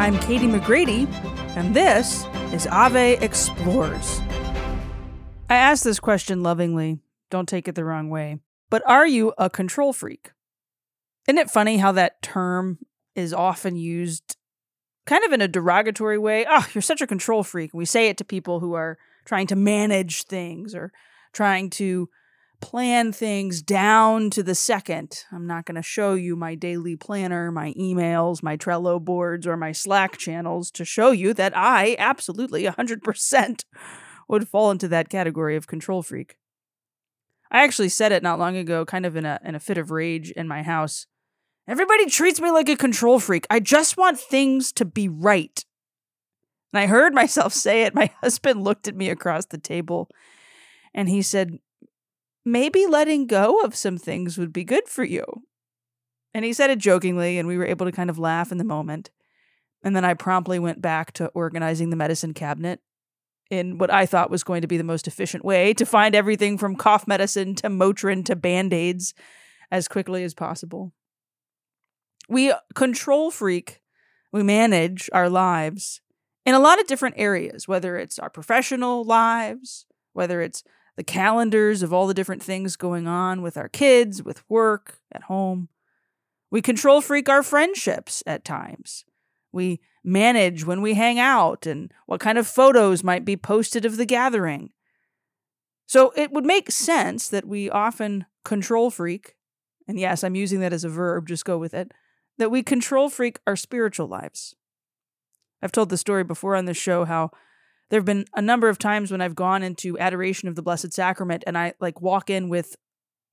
I'm Katie McGrady, and this is Ave Explores. I ask this question lovingly, don't take it the wrong way, but are you a control freak? Isn't it funny how that term is often used kind of in a derogatory way? Oh, you're such a control freak. And we say it to people who are trying to manage things or trying to plan things down to the second. I'm not going to show you my daily planner, my emails, my Trello boards, or my Slack channels to show you that I absolutely 100% would fall into that category of control freak. I actually said it not long ago, kind of in a in a fit of rage in my house. Everybody treats me like a control freak. I just want things to be right. And I heard myself say it. My husband looked at me across the table and he said, maybe letting go of some things would be good for you. And he said it jokingly, and we were able to kind of laugh in the moment. And then I promptly went back to organizing the medicine cabinet in what I thought was going to be the most efficient way to find everything from cough medicine to Motrin to band aids as quickly as possible. We uh, control freak, we manage our lives in a lot of different areas, whether it's our professional lives, whether it's the calendars of all the different things going on with our kids, with work, at home. We control freak our friendships at times. We manage when we hang out and what kind of photos might be posted of the gathering. So it would make sense that we often control freak, and yes, I'm using that as a verb, just go with it, that we control freak our spiritual lives. I've told the story before on this show how there have been a number of times when I've gone into adoration of the Blessed Sacrament and I like walk in with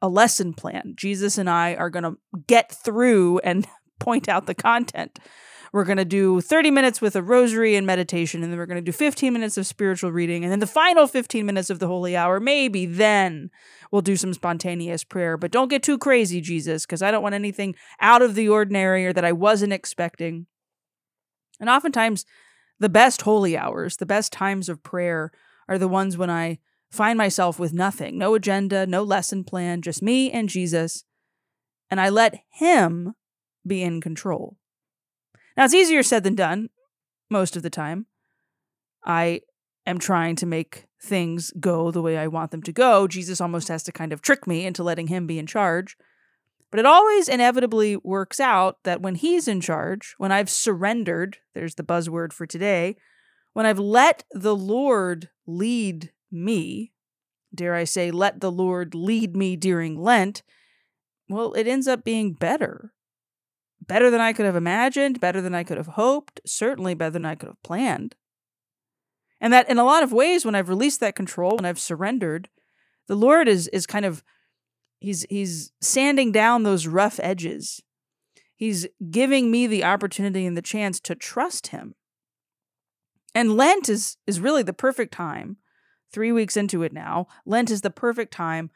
a lesson plan. Jesus and I are going to get through and point out the content. We're going to do 30 minutes with a rosary and meditation, and then we're going to do 15 minutes of spiritual reading, and then the final 15 minutes of the holy hour. Maybe then we'll do some spontaneous prayer. But don't get too crazy, Jesus, because I don't want anything out of the ordinary or that I wasn't expecting. And oftentimes, the best holy hours, the best times of prayer are the ones when I find myself with nothing, no agenda, no lesson plan, just me and Jesus, and I let Him be in control. Now, it's easier said than done most of the time. I am trying to make things go the way I want them to go. Jesus almost has to kind of trick me into letting Him be in charge. But it always inevitably works out that when he's in charge, when I've surrendered, there's the buzzword for today, when I've let the Lord lead me, dare I say, let the Lord lead me during Lent, well, it ends up being better. Better than I could have imagined, better than I could have hoped, certainly better than I could have planned. And that in a lot of ways, when I've released that control, when I've surrendered, the Lord is is kind of He's he's sanding down those rough edges. He's giving me the opportunity and the chance to trust him. And Lent is is really the perfect time. 3 weeks into it now, Lent is the perfect time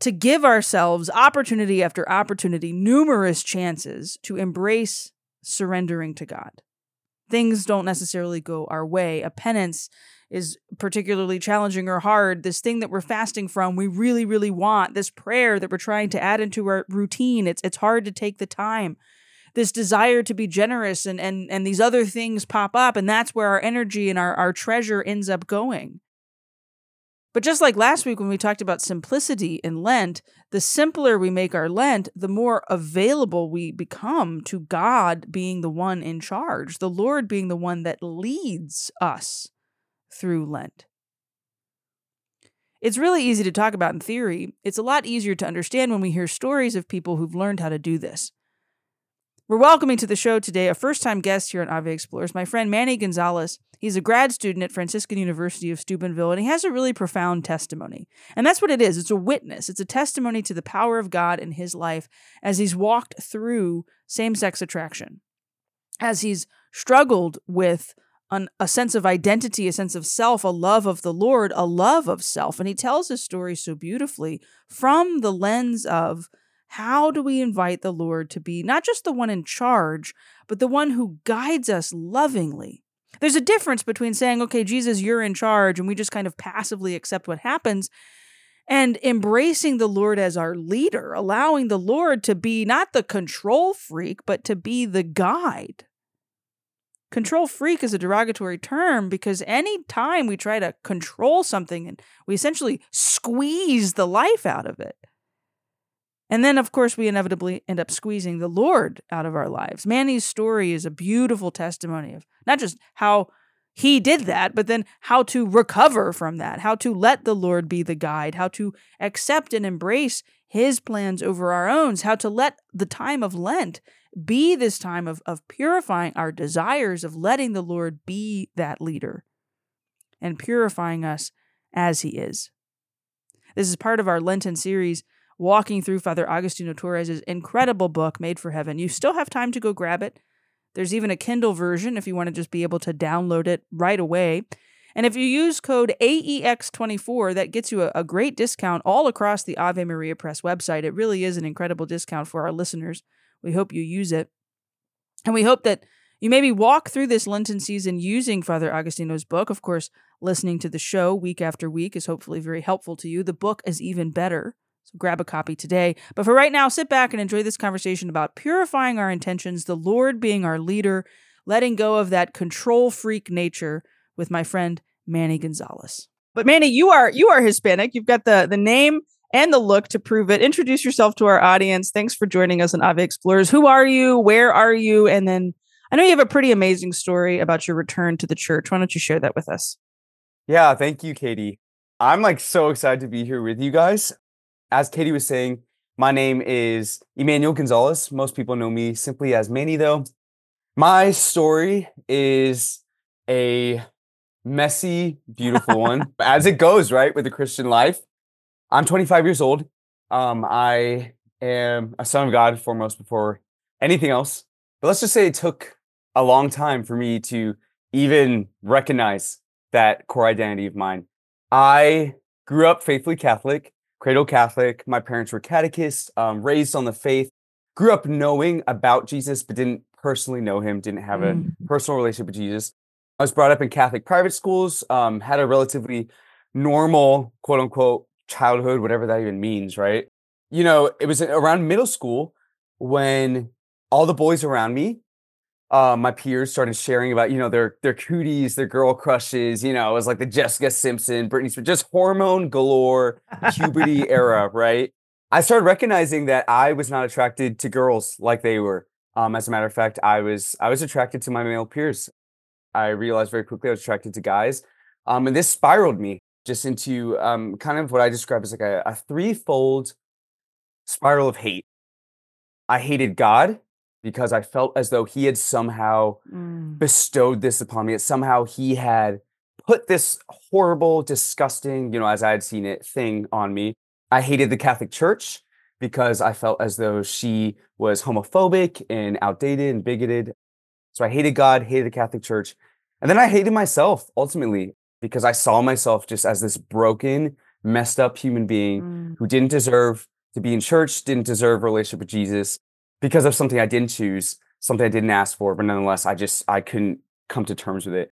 to give ourselves opportunity after opportunity, numerous chances to embrace surrendering to God. Things don't necessarily go our way. A penance is particularly challenging or hard, this thing that we're fasting from, we really, really want, this prayer that we're trying to add into our routine, it's it's hard to take the time. This desire to be generous and and and these other things pop up, and that's where our energy and our, our treasure ends up going. But just like last week when we talked about simplicity in Lent, the simpler we make our Lent, the more available we become to God being the one in charge, the Lord being the one that leads us through Lent. It's really easy to talk about in theory. It's a lot easier to understand when we hear stories of people who've learned how to do this. We're welcoming to the show today a first time guest here on Ave Explores, my friend Manny Gonzalez. He's a grad student at Franciscan University of Steubenville, and he has a really profound testimony. And that's what it is it's a witness, it's a testimony to the power of God in his life as he's walked through same sex attraction, as he's struggled with a sense of identity, a sense of self, a love of the Lord, a love of self. And he tells his story so beautifully from the lens of how do we invite the Lord to be not just the one in charge, but the one who guides us lovingly. There's a difference between saying, okay, Jesus, you're in charge, and we just kind of passively accept what happens, and embracing the Lord as our leader, allowing the Lord to be not the control freak, but to be the guide. control freak is a derogatory term because any time we try to control something and we essentially squeeze the life out of it. And then, of course, we inevitably end up squeezing the Lord out of our lives. Manny's story is a beautiful testimony of not just how he did that, but then how to recover from that, how to let the Lord be the guide, how to accept and embrace his plans over our own, how to let the time of Lent be this time of, of purifying our desires, of letting the Lord be that leader and purifying us as he is. This is part of our Lenten series, walking through Father Agustino Torres's incredible book, Made for Heaven. You still have time to go grab it. There's even a Kindle version if you want to just be able to download it right away. And if you use code AEX24, that gets you a, a, great discount all across the Ave Maria Press website. It really is an incredible discount for our listeners. We hope you use it. And we hope that you maybe walk through this Lenten season using Father Agustino's book. Of course, listening to the show week after week is hopefully very helpful to you. The book is even better. So grab a copy today. But for right now, sit back and enjoy this conversation about purifying our intentions, the Lord being our leader, letting go of that control freak nature with my friend Manny Gonzalez. But Manny, you are you are Hispanic. You've got the the name and the look to prove it. Introduce yourself to our audience. Thanks for joining us on Ave Explores. Who are you? Where are you? And then I know you have a pretty amazing story about your return to the church. Why don't you share that with us? Yeah, thank you, Katie. I'm like so excited to be here with you guys as Katie was saying, my name is Emmanuel Gonzalez. Most people know me simply as Manny, though. My story is a messy, beautiful one, as it goes, right, with the Christian life. I'm 25 years old. Um, I am a son of God foremost before anything else. But let's just say it took a long time for me to even recognize that core identity of mine. I grew up faithfully Catholic cradle Catholic. My parents were catechists, um, raised on the faith, grew up knowing about Jesus, but didn't personally know him, didn't have a mm. personal relationship with Jesus. I was brought up in Catholic private schools, um, had a relatively normal, quote unquote, childhood, whatever that even means, right? You know, it was around middle school when all the boys around me uh, my peers started sharing about you know their their cooties, their girl crushes. You know, it was like the Jessica Simpson, Britney Spears, just hormone galore, puberty era, right? I started recognizing that I was not attracted to girls like they were. Um, as a matter of fact, I was I was attracted to my male peers. I realized very quickly I was attracted to guys, um, and this spiraled me just into um, kind of what I describe as like a, a threefold spiral of hate. I hated God because I felt as though he had somehow mm. bestowed this upon me. That somehow he had put this horrible, disgusting, you know, as I had seen it, thing on me. I hated the Catholic Church because I felt as though she was homophobic and outdated and bigoted. So I hated God, hated the Catholic Church. And then I hated myself ultimately because I saw myself just as this broken, messed up human being mm. who didn't deserve to be in church, didn't deserve a relationship with Jesus because of something I didn't choose, something I didn't ask for, but nonetheless, I just I couldn't come to terms with it.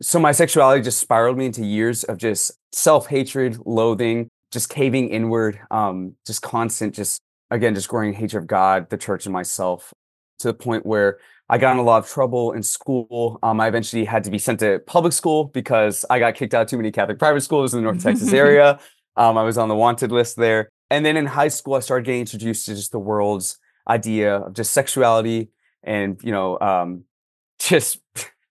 So my sexuality just spiraled me into years of just self-hatred, loathing, just caving inward, um, just constant, just again, just growing hatred of God, the church, and myself to the point where I got in a lot of trouble in school. Um, I eventually had to be sent to public school because I got kicked out too many Catholic private schools in the North Texas area. Um, I was on the wanted list there. And then in high school, I started getting introduced to just the world's idea of just sexuality and you know um, just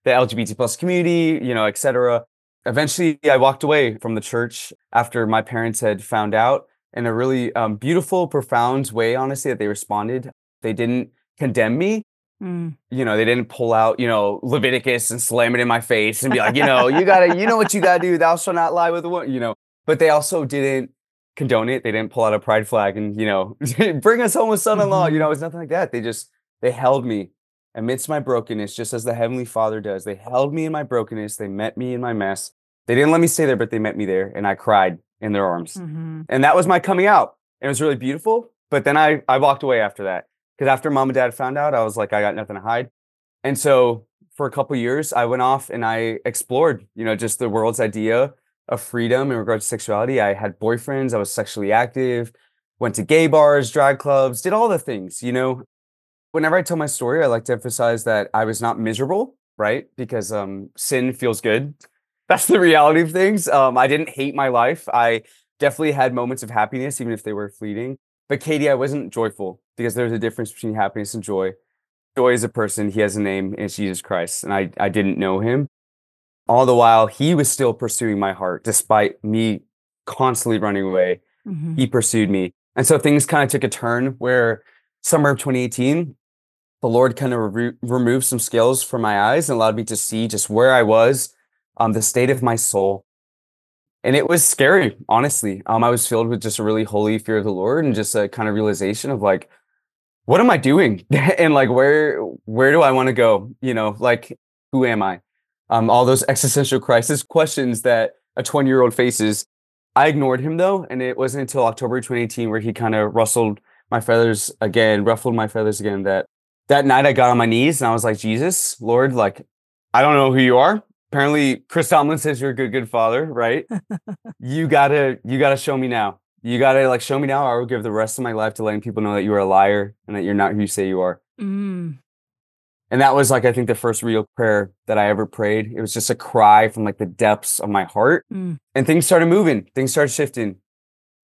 the LGBT plus community, you know, etc. Eventually, I walked away from the church after my parents had found out in a really um, beautiful, profound way. Honestly, that they responded. They didn't condemn me. Mm. You know, they didn't pull out, you know, Leviticus and slam it in my face and be like, you know, you gotta, you know what you gotta do. Thou shalt not lie with a woman. You know, but they also didn't condone it. They didn't pull out a pride flag and, you know, bring us home with son-in-law. You know, mm-hmm. it's nothing like that. They just, they held me amidst my brokenness, just as the Heavenly Father does. They held me in my brokenness. They met me in my mess. They didn't let me stay there, but they met me there and I cried in their arms. Mm-hmm. And that was my coming out. It was really beautiful. But then I, I walked away after that. Because after mom and dad found out, I was like, I got nothing to hide. And so for a couple years, I went off and I explored, you know, just the world's idea of freedom in regards to sexuality. I had boyfriends, I was sexually active, went to gay bars, drag clubs, did all the things, you know. Whenever I tell my story, I like to emphasize that I was not miserable. right? Because um, sin feels good. That's the reality of things. Um, I didn't hate my life. I definitely had moments of happiness, even if they were fleeting. But Katie, I wasn't joyful because there's a difference between happiness and joy. Joy is a person, he has a name, and it's Jesus Christ. And I, I didn't know him. All the while, he was still pursuing my heart, despite me constantly running away. Mhm. He pursued me. And so things kind of took a turn where summer of 2018, the Lord kind of re- removed some scales from my eyes and allowed me to see just where I was, um, the state of my soul. And it was scary, honestly. Um, I was filled with just a really holy fear of the Lord and just a kind of realization of like, what am I doing? and like, where where do I want to go? You know, like, who am I? Um, all those existential crisis questions that a 20 year old faces. I ignored him though, and it wasn't until October 2018 where he kind of rustled my feathers again, ruffled my feathers again. That that night I got on my knees and I was like, Jesus, Lord, like, I don't know who you are. Apparently, Chris Tomlin says you're a good, good father, right? you gotta, you gotta show me now. You gotta like show me now. Or I will give the rest of my life to letting people know that you are a liar and that you're not who you say you are. Mm. And that was like I think the first real prayer that I ever prayed. It was just a cry from like the depths of my heart. Mm. And things started moving. Things started shifting.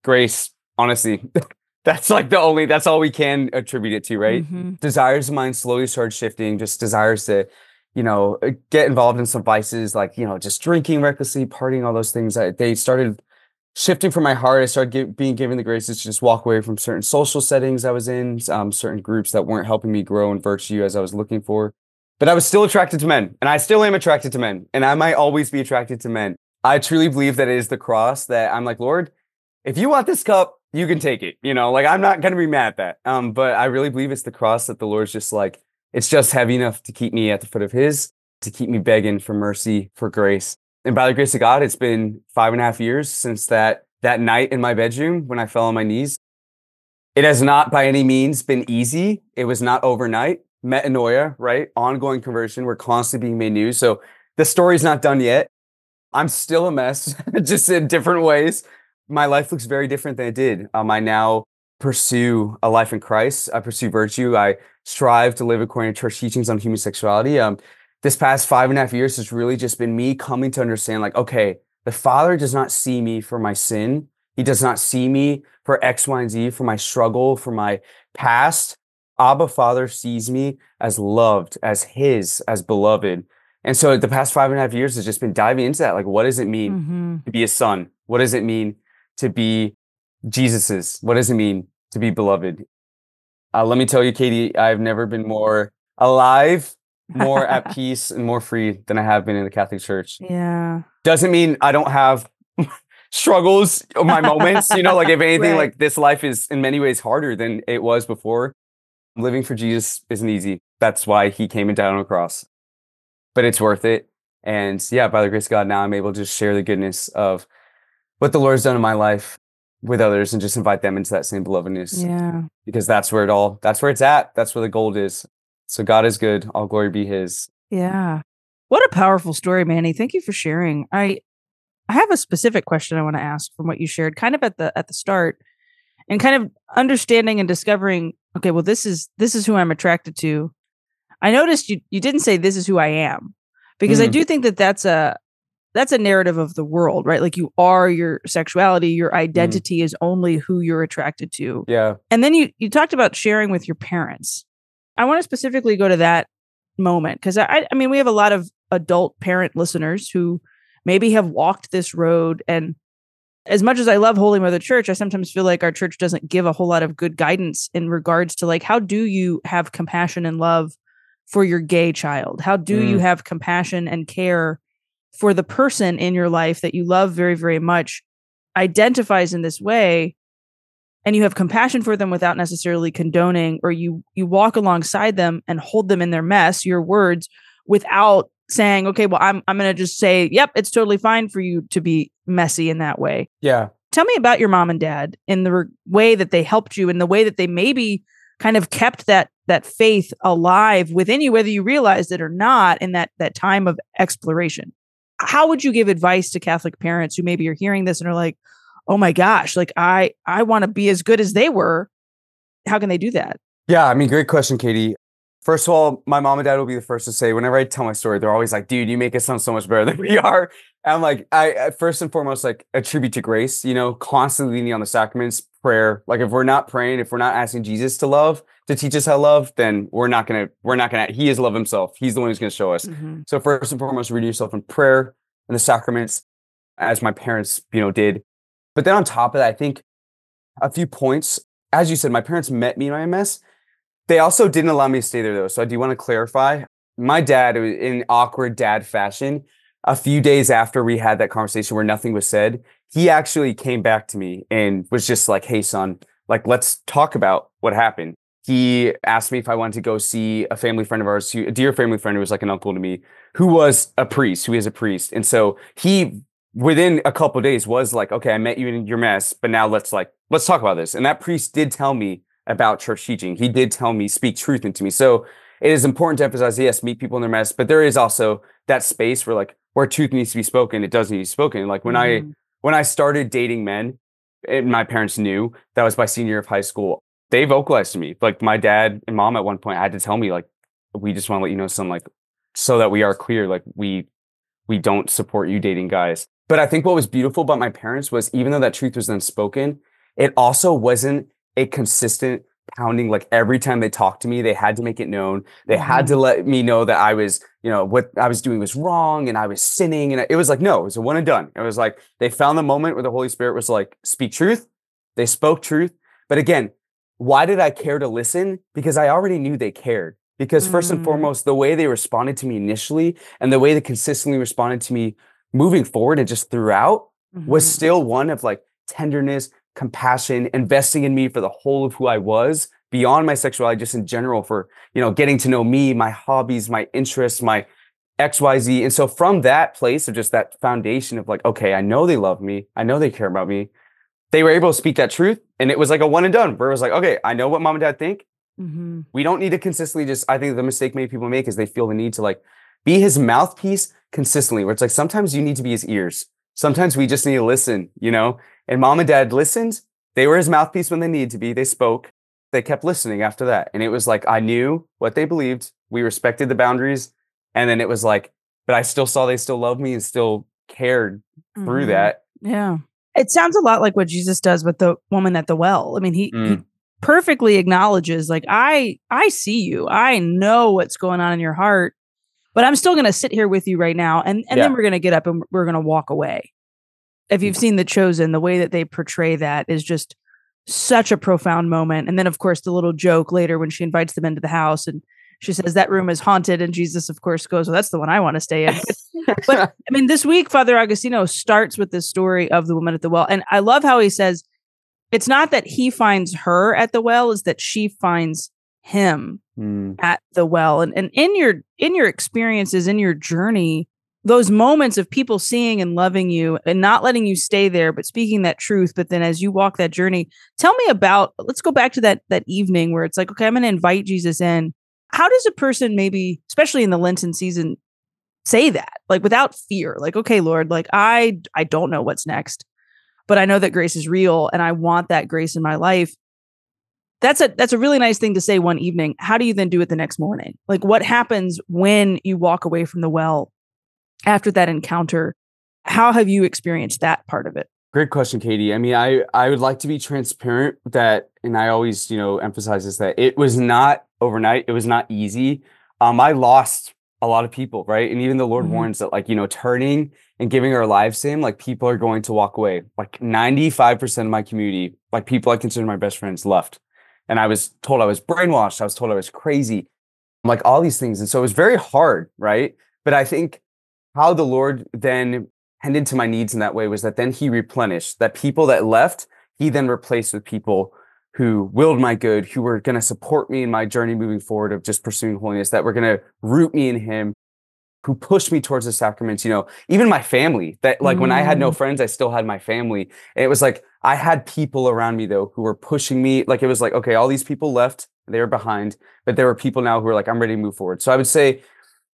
Grace, honestly. that's like the only that's all we can attribute it to, right? Mhm. Desires of mine slowly started shifting, just desires to, you know, uh, get involved in some vices like, you know, just drinking recklessly, partying, all those things. I, they started shifting from my heart. I started gi- being given the graces to just walk away from certain social settings I was in, um, certain groups that weren't helping me grow in virtue as I was looking for. But I was still attracted to men, and I still am attracted to men, and I might always be attracted to men. I truly believe that it is the cross that I'm like, Lord, if you want this cup, you can take it. You know, like I'm not gonna be mad at that. Um, but I really believe it's the cross that the Lord's just like, it's just heavy enough to keep me at the foot of His, to keep me begging for mercy, for grace. And by the grace of God, it's been five and a half years since that that night in my bedroom when I fell on my knees. It has not by any means been easy. It was not overnight. Metanoia, right? Ongoing conversion. We're constantly being made new. So the story's not done yet. I'm still a mess, just in different ways. My life looks very different than it did. Um, I now pursue a life in Christ. I pursue virtue. I strive to live according to church teachings on human sexuality. Um, this past five and a half years has really just been me coming to understand, like, okay, the Father does not see me for my sin. He does not see me for X, Y, and Z, for my struggle, for my past. Abba Father sees me as loved, as His, as beloved. And so the past five and a half years has just been diving into that. Like, what does it mean Mhm. to be a son? What does it mean to be Jesus's? What does it mean to be beloved? Uh, let me tell you, Katie, I've never been more alive, more at peace, and more free than I have been in the Catholic Church. Yeah. Doesn't mean I don't have struggles or my moments. You know, like if anything, Right. like this life is in many ways harder than it was before. Living for Jesus isn't easy. That's why he came and died on a cross. But it's worth it. And yeah, by the grace of God, now I'm able to just share the goodness of what the Lord's done in my life with others and just invite them into that same belovedness Yeah. because that's where it all that's where it's at. That's where the gold is. So God is good. All glory be his. Yeah. What a powerful story, Manny. Thank you for sharing. I I have a specific question I want to ask from what you shared kind of at the at the start and kind of understanding and discovering okay, well this is this is who I'm attracted to. I noticed you you didn't say this is who I am because I Mm. do think that that's a that's a narrative of the world, right? Like you are your sexuality, your identity is only who you're attracted to. Yeah. And then you you talked about sharing with your parents. I want to specifically go to that moment because I I mean we have a lot of adult parent listeners who maybe have walked this road and as much as I love Holy Mother Church, I sometimes feel like our church doesn't give a whole lot of good guidance in regards to like how do you have compassion and love for your gay child? How do you Mm. have compassion and care for the person in your life that you love very very much identifies in this way and you have compassion for them without necessarily condoning or you you walk alongside them and hold them in their mess your words without saying okay well i'm i'm going to just say yep it's totally fine for you to be messy in that way Yeah. tell me about your mom and dad in the re- way that they helped you in the way that they maybe kind of kept that that faith alive within you whether you realized it or not in that that time of exploration how would you give advice to catholic parents who maybe are hearing this and are like oh my gosh like i i want to be as good as they were how can they do that Yeah, I mean, great question, Katie. First of all, my mom and dad will be the first to say, whenever I tell my story, they're always like, dude, you make it sound so much better than we are. And I'm like, I first and foremost, like attribute to grace, you know, constantly leaning on the sacraments, prayer. Like if we're not praying, if we're not asking Jesus to love, to teach us how to love, then we're not gonna, we're not gonna, he is love himself. He's the one who's gonna show us. Mm-hmm. So first and foremost, read yourself in prayer and the sacraments, as my parents, you know, did. But then on top of that, I think a few points. As you said, my parents met me in IMS. They also didn't allow me to stay there though. So I do want to clarify. My dad, in awkward dad fashion, a few days after we had that conversation where nothing was said, he actually came back to me and was just like, "Hey, son, like let's talk about what happened." He asked me if I wanted to go see a family friend of ours, a dear family friend who was like an uncle to me, who was a priest, who is a priest, and so he within a couple days was like, "Okay, I met you in your mess, but now let's like let's talk about this." And that priest did tell me about church teaching. He did tell me, speak truth into me. So it is important to emphasize, yes, meet people in their mess, but there is also that space where like where truth needs to be spoken, it does need to be spoken. Like when mm-hmm. I when I started dating men, and my parents knew that was my senior year of high school, they vocalized to me. Like my dad and mom at one point had to tell me, like, we just want to let you know, son, like, so that we are clear, like we we don't support you dating guys. But I think what was beautiful about my parents was even though that truth was then spoken, it also wasn't a consistent pounding like every time they talked to me they had to make it known they mm-hmm. had to mm-hmm. let me know that i was you know what i was doing was wrong and i was sinning and it was like no it was a one and done it was like they found the moment where the holy spirit was like speak truth they spoke truth but again why did i care to listen because i already knew they cared because mm-hmm. first and mm. foremost the way they responded to me initially and the way they consistently responded to me moving forward and just throughout mm-hmm. was still one of like tenderness compassion, investing in me for the whole of who I was beyond my sexuality, just in general, for, you know, getting to know me, my hobbies, my interests, my XYZ. And so from that place of just that foundation of like, okay, I know they love me. I know they care about me. They were able to speak that truth. And it was like a one and done where it was like, okay, I know what mom and dad think. Mm-hmm. We don't need to consistently just, I think the mistake many people make is they feel the need to like be his mouthpiece consistently, where it's like sometimes you need to be his ears. Sometimes we just need to listen, you know? And mom and dad listened. They were his mouthpiece when they needed to be. They spoke. They kept listening after that. And it was like, I knew what they believed. We respected the boundaries. And then it was like, but I still saw they still loved me and still cared mm-hmm. through that. Yeah. It sounds a lot like what Jesus does with the woman at the well. I mean, he, mm. he perfectly acknowledges like I I see you. I know what's going on in your heart, but I'm still going to sit here with you right now and and yeah. then we're going to get up and we're going to walk away if you've seen The Chosen, the way that they portray that is just such a profound moment. And then, of course, the little joke later when she invites them into the house and she says that room is haunted, and Jesus, of course, goes, "Well, that's the one I want to stay in." but I mean, this week, Father Agustino starts with the story of the woman at the well, and I love how he says it's not that he finds her at the well; is that she finds him mm. at the well. And and in your in your experiences, in your journey, those moments of people seeing and loving you and not letting you stay there but speaking that truth but then as you walk that journey tell me about let's go back to that that evening where it's like okay i'm going to invite jesus in how does a person maybe especially in the lenten season say that like without fear like okay lord like i i don't know what's next but i know that grace is real and i want that grace in my life that's a that's a really nice thing to say one evening how do you then do it the next morning like what happens when you walk away from the well after that encounter. How have you experienced that part of it? Great question, Katie. I mean, I I would like to be transparent that, and I always you know emphasize this that it was not overnight. It was not easy. Um, I lost a lot of people, right? And even the Lord mm-hmm. warns that, like you know, turning and giving our lives to Him, like people are going to walk away. Like ninety five percent of my community, like people I consider my best friends, left, and I was told I was brainwashed. I was told I was crazy, like all these things, and so it was very hard, right? But I think how the Lord then tended to my needs in that way was that then he replenished that people that left, he then replaced with people who willed my good, who were going to support me in my journey moving forward of just pursuing holiness, that were going to root me in him, who pushed me towards the sacraments, you know, even my family that like mm. when I had no mm. friends, I still had my family. And it was like, I had people around me though, who were pushing me. Like it was like, okay, all these people left, they were behind, but there were people now who were like, I'm ready to move forward. So I would say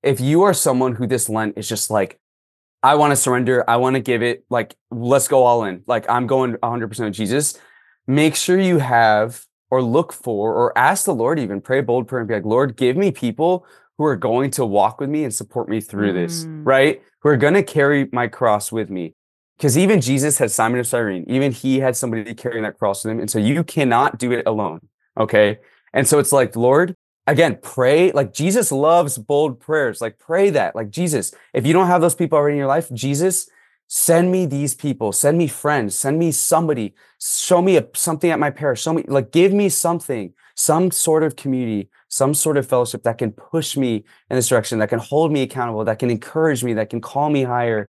if you are someone who this Lent is just like, I want to surrender, I want to give it, like, let's go all in. Like, I'm going 100% with Jesus. Make sure you have, or look for or ask the Lord even pray a bold prayer and be like, Lord, give me people who are going to walk with me and support me through this, Mm. right? Who are going to carry my cross with me. Because even Jesus had Simon of Cyrene, even he had somebody carrying that cross with him. And so you cannot do it alone. Okay. And so it's like, Lord, again, pray. Like Jesus loves bold prayers. Like pray that. Like Jesus, if you don't have those people already in your life, Jesus, send me these people, send me friends, send me somebody, show me a, something at my parish, show me, like, give me something, some sort of community, some sort of fellowship that can push me in this direction, that can hold me accountable, that can encourage me, that can call me higher.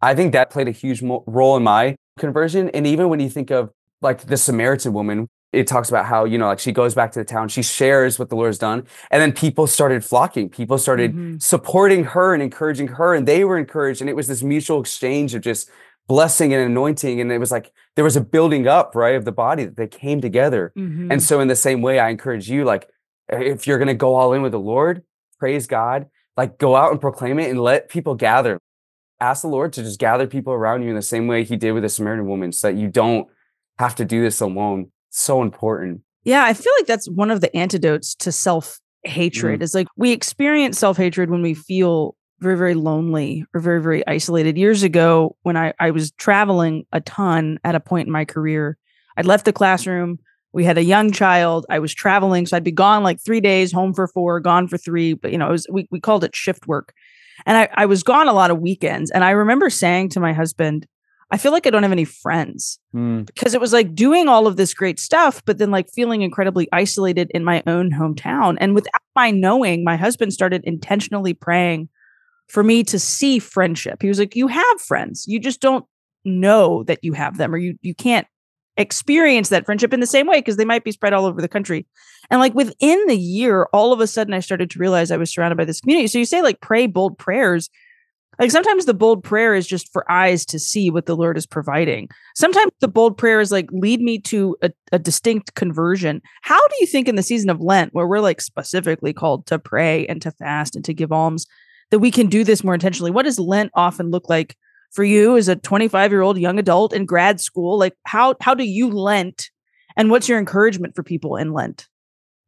I think that played a huge mo- role in my conversion. And even when you think of like the Samaritan woman, it talks about how, you know, like she goes back to the town, she shares what the Lord's done. And then people started flocking. People started Mhm. supporting her and encouraging her. And they were encouraged. And it was this mutual exchange of just blessing and anointing. And it was like there was a building up, right, of the body that they came together. Mhm. And so, in the same way, I encourage you, like, if you're going to go all in with the Lord, praise God, like, go out and proclaim it and let people gather. Ask the Lord to just gather people around you in the same way He did with the Samaritan woman so that you don't have to do this alone. It's so important. Yeah, I feel like that's one of the antidotes to self hatred. Mm-hmm. Is like we experience self hatred when we feel very, very lonely or very, very isolated. Years ago, when I, I was traveling a ton at a point in my career, I'd left the classroom. We had a young child. I was traveling, so I'd be gone like three days, home for four, gone for three. But you know, it was we we called it shift work, and I I was gone a lot of weekends. And I remember saying to my husband, I feel like I don't have any friends Mm, because it was like doing all of this great stuff, but then like feeling incredibly isolated in my own hometown. And without my knowing, my husband started intentionally praying for me to see friendship. He was like, You have friends. You just don't know that you have them, or you you can't experience that friendship in the same way because they might be spread all over the country. And like within the year, all of a sudden I started to realize I was surrounded by this community. So you say like pray bold prayers. Like sometimes the bold prayer is just for eyes to see what the Lord is providing. Sometimes the bold prayer is like lead me to a, a distinct conversion. How do you think in the season of Lent, where we're like specifically called to pray and to fast and to give alms, that we can do this more intentionally? What does Lent often look like for you as a 25 year old young adult in grad school? Like how how do you Lent, and what's your encouragement for people in Lent?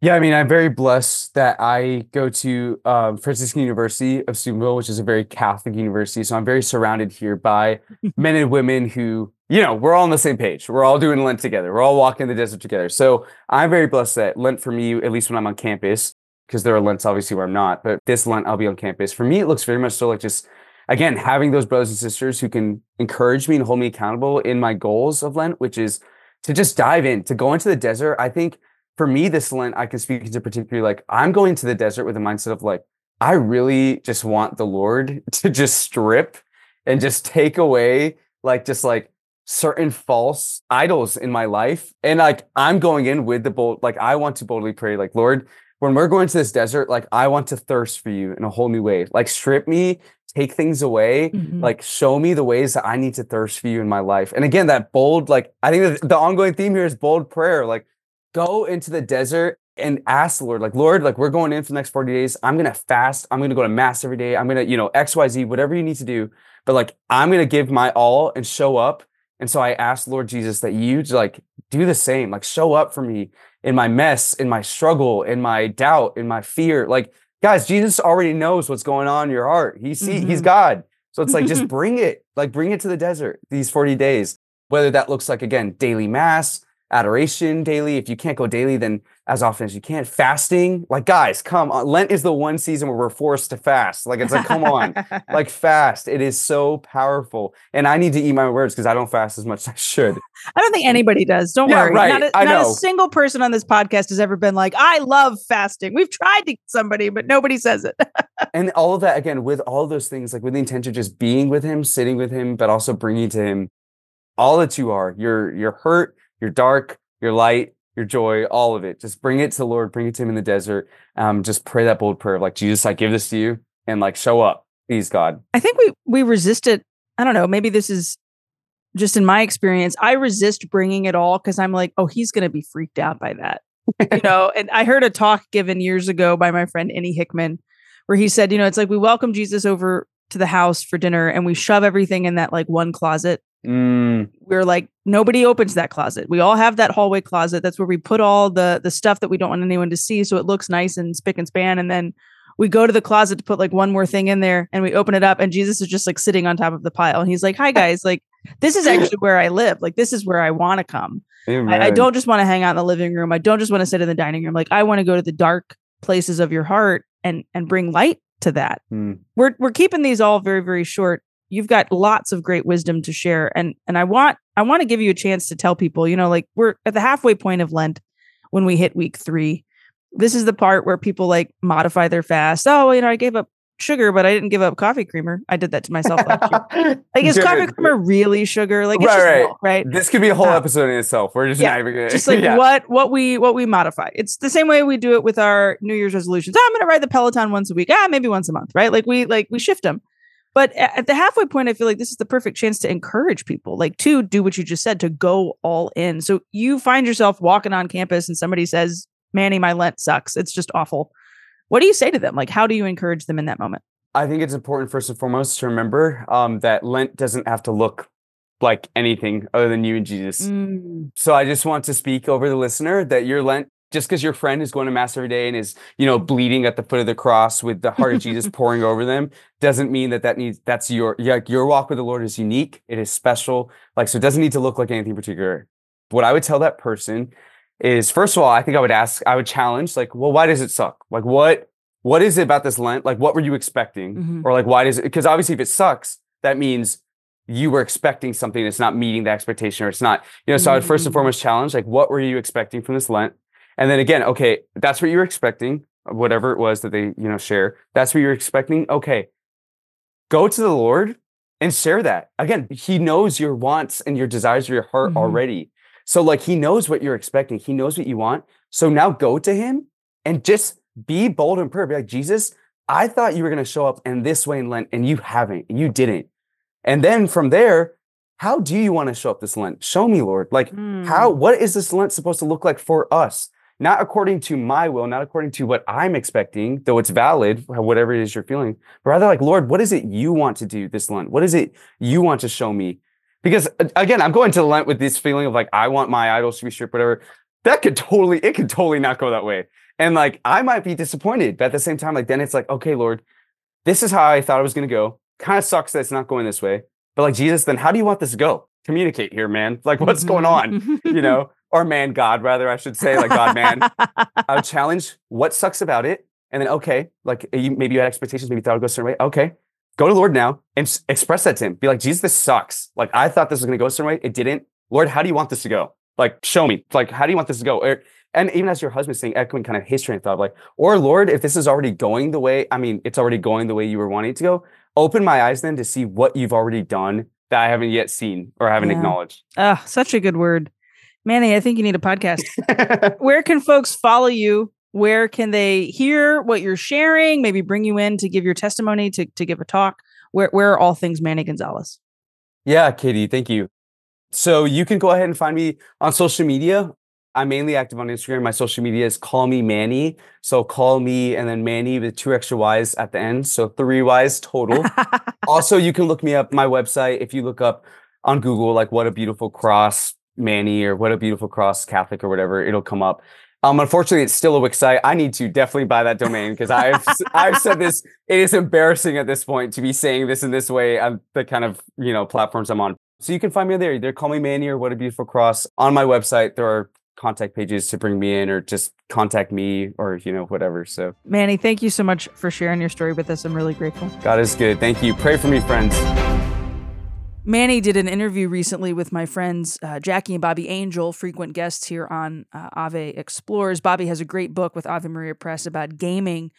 Yeah, I mean, I'm very blessed that I go to um, Franciscan University of Steubenville, which is a very Catholic university. So I'm very surrounded here by men and women who, you know, we're all on the same page. We're all doing Lent together. We're all walking the desert together. So I'm very blessed that Lent for me, at least when I'm on campus, because there are Lents obviously where I'm not, but this Lent I'll be on campus. For me, it looks very much so like just, again, having those brothers and sisters who can encourage me and hold me accountable in my goals of Lent, which is to just dive in, to go into the desert. I think for me this Lent, I can speak into particularly like I'm going to the desert with a mindset of like, I really just want the Lord to just strip and just take away like just like certain false idols in my life. And like I'm going in with the bold, like I want to boldly pray, like, Lord, when we're going to this desert, like I want to thirst for you in a whole new way. Like strip me, take things away, Mhm. like show me the ways that I need to thirst for you in my life. And again, that bold, like I think the ongoing theme here is bold prayer. Like go into the desert and ask the Lord, like, Lord, like we're going in for the next 40 days. I'm gonna fast. I'm gonna go to mass every day. I'm gonna, you know, XYZ, whatever you need to do. But like I'm gonna give my all and show up. And so I asked Lord Jesus that you like do the same, like show up for me in my mess, in my struggle, in my doubt, in my fear. Like, guys, Jesus already knows what's going on in your heart. He see, he's Mhm. God. So it's like just bring it, like bring it to the desert these 40 days. Whether that looks like again, daily mass, adoration daily. If you can't go daily, then as often as you can. Fasting. Like, guys, come on. Lent is the one season where we're forced to fast. Like, it's like, come on. Like fast. It is so powerful. And I need to eat my words because I don't fast as much as I should. I don't think anybody does. Don't Yeah, worry. right. Not, a, I not a single person on this podcast has ever been like, I love fasting. We've tried to get somebody, but nobody says it. and all of that again with all those things like with the intention of just being with him sitting with him but also bringing to him all that you are your your hurt your dark your light your joy all of it just bring it to the lord bring it to him in the desert um just pray that bold prayer of like jesus i give this to you and like show up please god I think we we resist it. I don't know. Maybe this is just in my experience. I resist bringing it all because I'm like, oh, he's going to be freaked out by that, you know. And I heard a talk given years ago by my friend Annie Hickman, where he said, you know, it's like we welcome Jesus over to the house for dinner and we shove everything in that like one closet Mm, we're like nobody opens that closet. We all have that hallway closet. That's where we put all the the stuff that we don't want anyone to see, so it looks nice and spick and span. And then we go to the closet to put like one more thing in there, and we open it up, and Jesus is just like sitting on top of the pile, and he's like, "Hi guys, like this is actually where I live. Like this is where I want to come. I, I don't just want to hang out in the living room. I don't just want to sit in the dining room. Like I want to go to the dark places of your heart and and bring light to that. Mm, We're we're keeping these all very very short. You've got lots of great wisdom to share and and I want I want to give you a chance to tell people, you know, like we're at the halfway point of Lent when we hit week 3. This is the part where people like modify their fast. Oh, you know, I gave up sugar, but I didn't give up coffee creamer. I did that to myself last year. Like is coffee creamer really sugar? Like it's Right, just right. milk, right? This could be a whole Uh, episode in itself. We're just yeah, not even gonna just like yeah. what what we what we modify. It's the same way we do it with our New Year's resolutions. Oh, I'm going to ride the Peloton once a week. Ah, maybe once a month, right? Like we like we shift them. But at the halfway point, I feel like this is the perfect chance to encourage people, like to do what you just said, to go all in. So you find yourself walking on campus and somebody says, Manny, my Lent sucks. It's just awful. What do you say to them? Like, how do you encourage them in that moment? I think it's important first and foremost to remember um, that Lent doesn't have to look like anything other than you and Jesus. Mm. So I just want to speak over the listener that your Lent, just because your friend is going to mass every day and is, you know, bleeding at the foot of the cross with the heart of Jesus pouring over them, doesn't mean that that needs that's your like your walk with the Lord is unique. It is special. Like so, it doesn't need to look like anything particular. What I would tell that person is, first of all, I think I would ask, I would challenge, like, well, why does it suck? Like, what what is it about this Lent? Like, what were you expecting? Mhm. Or like, why does it? Because obviously, if it sucks, that means you were expecting something that's not meeting the expectation, or it's not, you know. So I would first and Mm. foremost challenge, like, what were you expecting from this Lent? And then again, okay, that's what you're expecting, whatever it was that they, you know, share. That's what you're expecting. Okay, go to the Lord and share that. Again, He knows your wants and your desires of your heart Mhm. already. So like He knows what you're expecting. He knows what you want. So now go to Him and just be bold in prayer. Be like, Jesus, I thought you were going to show up in this way in Lent, and you haven't. and You didn't. And then from there, how do you want to show up this Lent? Show me, Lord. Like, how? Mm. What is this Lent supposed to look like for us? Not according to my will, not according to what I'm expecting, though it's valid, whatever it is you're feeling, but rather like, Lord, what is it you want to do this Lent? What is it you want to show me? Because again, I'm going to Lent with this feeling of like, I want my idols to be stripped, whatever. That could totally, it could totally not go that way. And like, I might be disappointed, but at the same time, like, then it's like, okay, Lord, this is how I thought it was going to go. Kind of sucks that it's not going this way. But like, Jesus, then how do you want this to go? Communicate here, man. Like, what's going on? Mhm. You know, or man, God, rather, I should say, like, God, man. I would challenge what sucks about it. And then, okay, like you, maybe you had expectations, maybe you thought it would go a certain way. Okay, go to the Lord now and express that to him. Be like, Jesus, this sucks. Like, I thought this was going to go a certain way. It didn't. Lord, how do you want this to go? Like, show me. Like, how do you want this to go? Or, and even as your husband saying, echoing kind of his train of thought, like, or Lord, if this is already going the way, I mean, it's already going the way you were wanting it to go, open my eyes then to see what you've already done that I haven't yet seen or haven't Yeah. acknowledged. Ah, such a good word. Manny, I think you need a podcast. Where can folks follow you? Where can they hear what you're sharing? Maybe bring you in to give your testimony, to, to give a talk. Where where are all things Manny Gonzalez? Yeah, Katie, thank you. So you can go ahead and find me on social media. I'm mainly active on Instagram. My social media is call me Manny. So call me and then Manny with two extra Y's at the end. So three Y's total. also, you can look me up my website. If you look up on Google, like what a beautiful cross Manny or what a beautiful cross Catholic or whatever, it'll come up. Um, unfortunately, it's still a Wix site. I need to definitely buy that domain because I've I've said this. It is embarrassing at this point to be saying this in this way on the kind of you know platforms I'm on. So you can find me there. Either call me Manny or What a Beautiful Cross on my website. There are contact pages to bring me in or just contact me or you know whatever. So Manny, thank you so much for sharing your story with us. I'm really grateful. God is good. Thank you. Pray for me, friends. Manny did an interview recently with my friends uh, Jackie and Bobby Angel, frequent guests here on uh, Ave Explores. Bobby has a great book with Ave Maria Press about gaming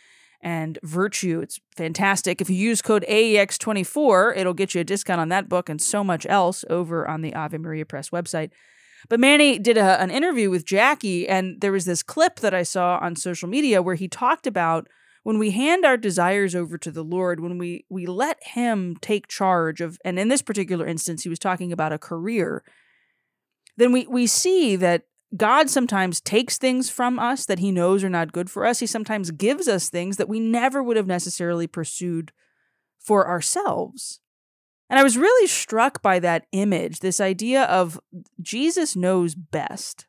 and virtue. It's fantastic. If you use code AEX24, it'll get you a discount on that book and so much else over on the Ave Maria Press website. But Manny did a, an interview with Jackie, and there was this clip that I saw on social media where he talked about when we hand our desires over to the Lord, when we we let him take charge of and in this particular instance he was talking about a career, then we we see that God sometimes takes things from us that he knows are not good for us. He sometimes gives us things that we never would have necessarily pursued for ourselves. And I was really struck by that image, this idea of Jesus knows best.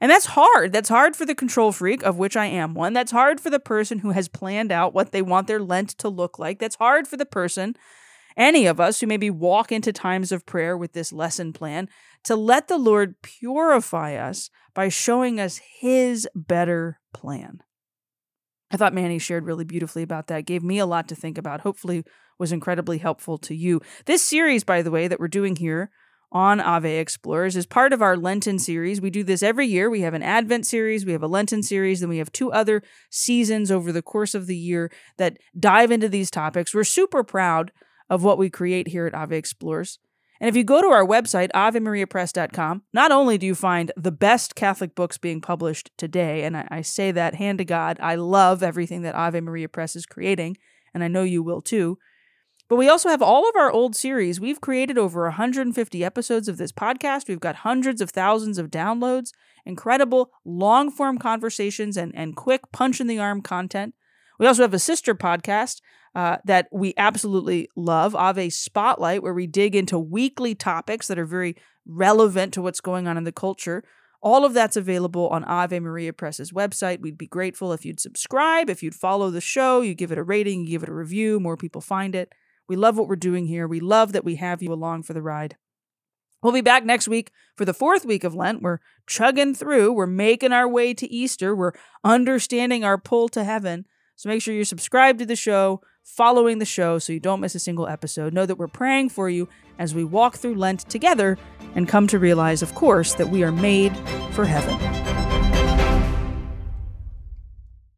And that's hard. That's hard for the control freak, of which I am one. That's hard for the person who has planned out what they want their Lent to look like. That's hard for the person, any of us who maybe walk into times of prayer with this lesson plan, to let the Lord purify us by showing us his better plan. I thought Manny shared really beautifully about that, gave me a lot to think about, hopefully was incredibly helpful to you. This series, by the way, that we're doing here on Ave Explores is part of our Lenten series. We do this every year. We have an Advent series, we have a Lenten series, then we have two other seasons over the course of the year that dive into these topics. We're super proud of what we create here at Ave Explores. And if you go to our website, AveMariaPress.com, not only do you find the best Catholic books being published today, and I, I, say that hand to God, I love everything that Ave Maria Press is creating, and I know you will too. But we also have all of our old series. We've created over 150 episodes of this podcast. We've got hundreds of thousands of downloads, incredible long form conversations, and, and quick punch in the arm content. We also have a sister podcast uh, that we absolutely love, Ave Spotlight, where we dig into weekly topics that are very relevant to what's going on in the culture. All of that's available on Ave Maria Press's website. We'd be grateful if you'd subscribe, if you'd follow the show, you give it a rating, you give it a review, more people find it. We love what we're doing here. We love that we have you along for the ride. We'll be back next week for the fourth week of Lent. We're chugging through, we're making our way to Easter, we're understanding our pull to heaven. So make sure you're subscribed to the show, following the show so you don't miss a single episode. Know that we're praying for you as we walk through Lent together and come to realize, of course, that we are made for heaven.